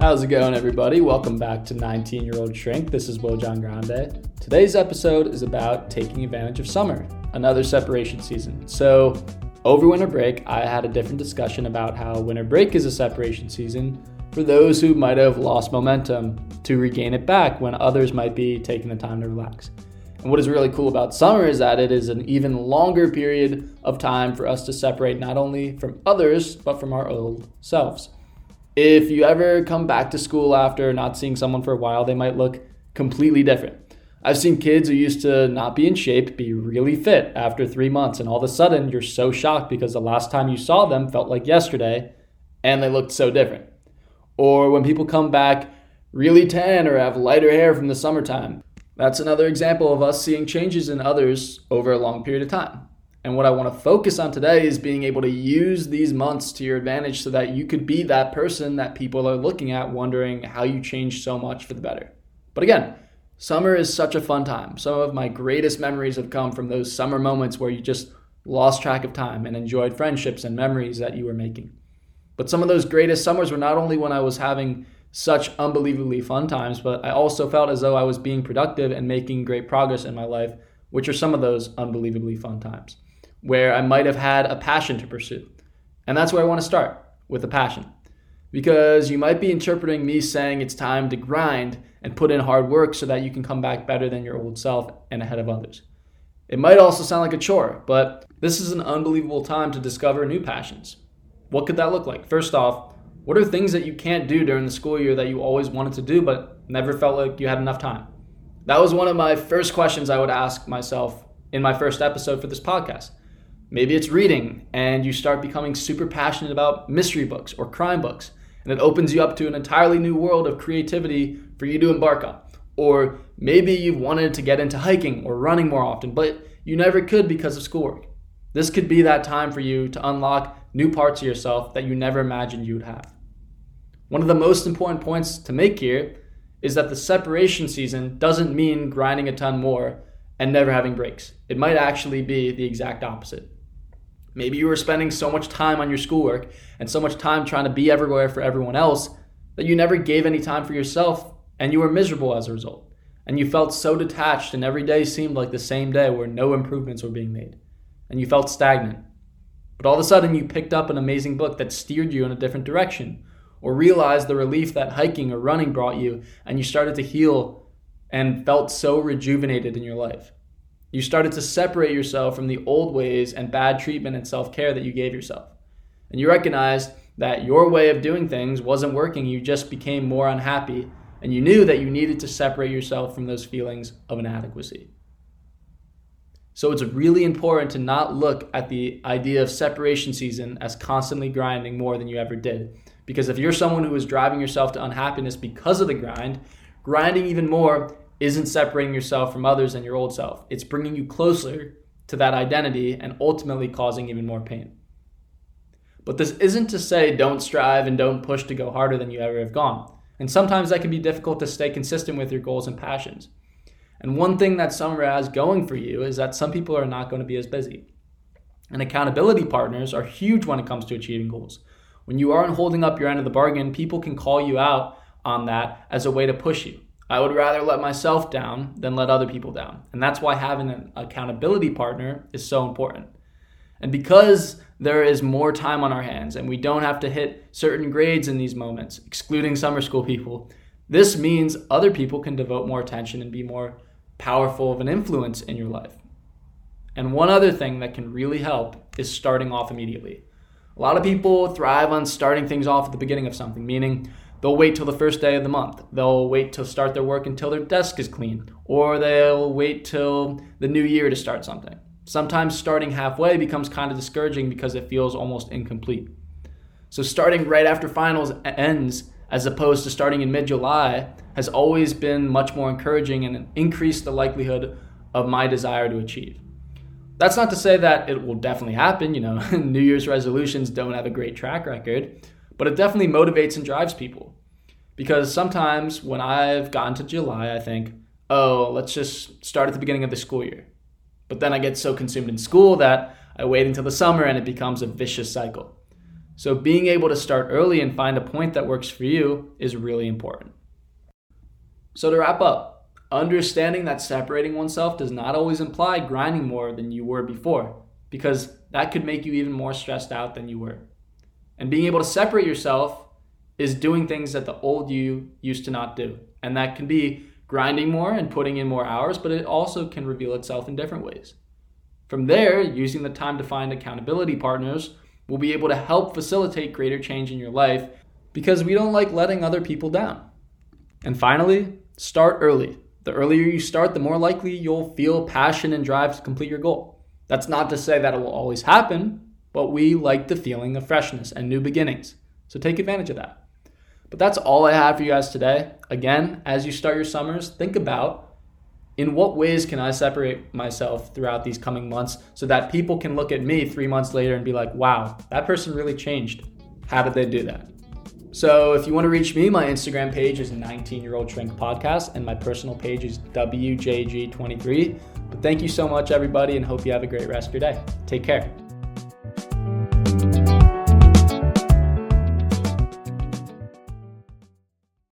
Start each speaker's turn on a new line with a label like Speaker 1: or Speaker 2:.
Speaker 1: How's it going, everybody? Welcome back to 19 Year Old Shrink. This is John Grande. Today's episode is about taking advantage of summer, another separation season. So, over winter break, I had a different discussion about how winter break is a separation season for those who might have lost momentum to regain it back when others might be taking the time to relax. And what is really cool about summer is that it is an even longer period of time for us to separate not only from others, but from our old selves. If you ever come back to school after not seeing someone for a while, they might look completely different. I've seen kids who used to not be in shape be really fit after three months, and all of a sudden you're so shocked because the last time you saw them felt like yesterday and they looked so different. Or when people come back really tan or have lighter hair from the summertime. That's another example of us seeing changes in others over a long period of time. And what I want to focus on today is being able to use these months to your advantage so that you could be that person that people are looking at, wondering how you changed so much for the better. But again, summer is such a fun time. Some of my greatest memories have come from those summer moments where you just lost track of time and enjoyed friendships and memories that you were making. But some of those greatest summers were not only when I was having such unbelievably fun times, but I also felt as though I was being productive and making great progress in my life, which are some of those unbelievably fun times where I might have had a passion to pursue. And that's where I want to start with a passion. Because you might be interpreting me saying it's time to grind and put in hard work so that you can come back better than your old self and ahead of others. It might also sound like a chore, but this is an unbelievable time to discover new passions. What could that look like? First off, what are things that you can't do during the school year that you always wanted to do but never felt like you had enough time? That was one of my first questions I would ask myself in my first episode for this podcast. Maybe it's reading and you start becoming super passionate about mystery books or crime books, and it opens you up to an entirely new world of creativity for you to embark on. Or maybe you've wanted to get into hiking or running more often, but you never could because of schoolwork. This could be that time for you to unlock new parts of yourself that you never imagined you would have. One of the most important points to make here is that the separation season doesn't mean grinding a ton more and never having breaks. It might actually be the exact opposite. Maybe you were spending so much time on your schoolwork and so much time trying to be everywhere for everyone else that you never gave any time for yourself and you were miserable as a result. And you felt so detached, and every day seemed like the same day where no improvements were being made. And you felt stagnant. But all of a sudden, you picked up an amazing book that steered you in a different direction, or realized the relief that hiking or running brought you, and you started to heal and felt so rejuvenated in your life. You started to separate yourself from the old ways and bad treatment and self care that you gave yourself. And you recognized that your way of doing things wasn't working. You just became more unhappy. And you knew that you needed to separate yourself from those feelings of inadequacy. So it's really important to not look at the idea of separation season as constantly grinding more than you ever did. Because if you're someone who is driving yourself to unhappiness because of the grind, grinding even more isn't separating yourself from others and your old self. It's bringing you closer to that identity and ultimately causing even more pain. But this isn't to say don't strive and don't push to go harder than you ever have gone. And sometimes that can be difficult to stay consistent with your goals and passions. And one thing that summer has going for you is that some people are not going to be as busy. And accountability partners are huge when it comes to achieving goals. When you aren't holding up your end of the bargain, people can call you out on that as a way to push you. I would rather let myself down than let other people down. And that's why having an accountability partner is so important. And because there is more time on our hands and we don't have to hit certain grades in these moments, excluding summer school people, this means other people can devote more attention and be more powerful of an influence in your life. And one other thing that can really help is starting off immediately. A lot of people thrive on starting things off at the beginning of something, meaning They'll wait till the first day of the month. They'll wait to start their work until their desk is clean, or they'll wait till the new year to start something. Sometimes starting halfway becomes kind of discouraging because it feels almost incomplete. So, starting right after finals ends, as opposed to starting in mid July, has always been much more encouraging and increased the likelihood of my desire to achieve. That's not to say that it will definitely happen. You know, New Year's resolutions don't have a great track record but it definitely motivates and drives people. Because sometimes when I've gotten to July, I think, oh, let's just start at the beginning of the school year. But then I get so consumed in school that I wait until the summer and it becomes a vicious cycle. So, being able to start early and find a point that works for you is really important. So, to wrap up, understanding that separating oneself does not always imply grinding more than you were before, because that could make you even more stressed out than you were. And being able to separate yourself is doing things that the old you used to not do. And that can be grinding more and putting in more hours, but it also can reveal itself in different ways. From there, using the time to find accountability partners will be able to help facilitate greater change in your life because we don't like letting other people down. And finally, start early. The earlier you start, the more likely you'll feel passion and drive to complete your goal. That's not to say that it will always happen, but we like the feeling of freshness and new beginnings. So take advantage of that. But that's all I have for you guys today. Again, as you start your summers, think about in what ways can I separate myself throughout these coming months so that people can look at me three months later and be like, wow, that person really changed. How did they do that? So if you want to reach me, my Instagram page is 19 year old shrink podcast and my personal page is WJG23. But thank you so much, everybody, and hope you have a great rest of your day. Take care.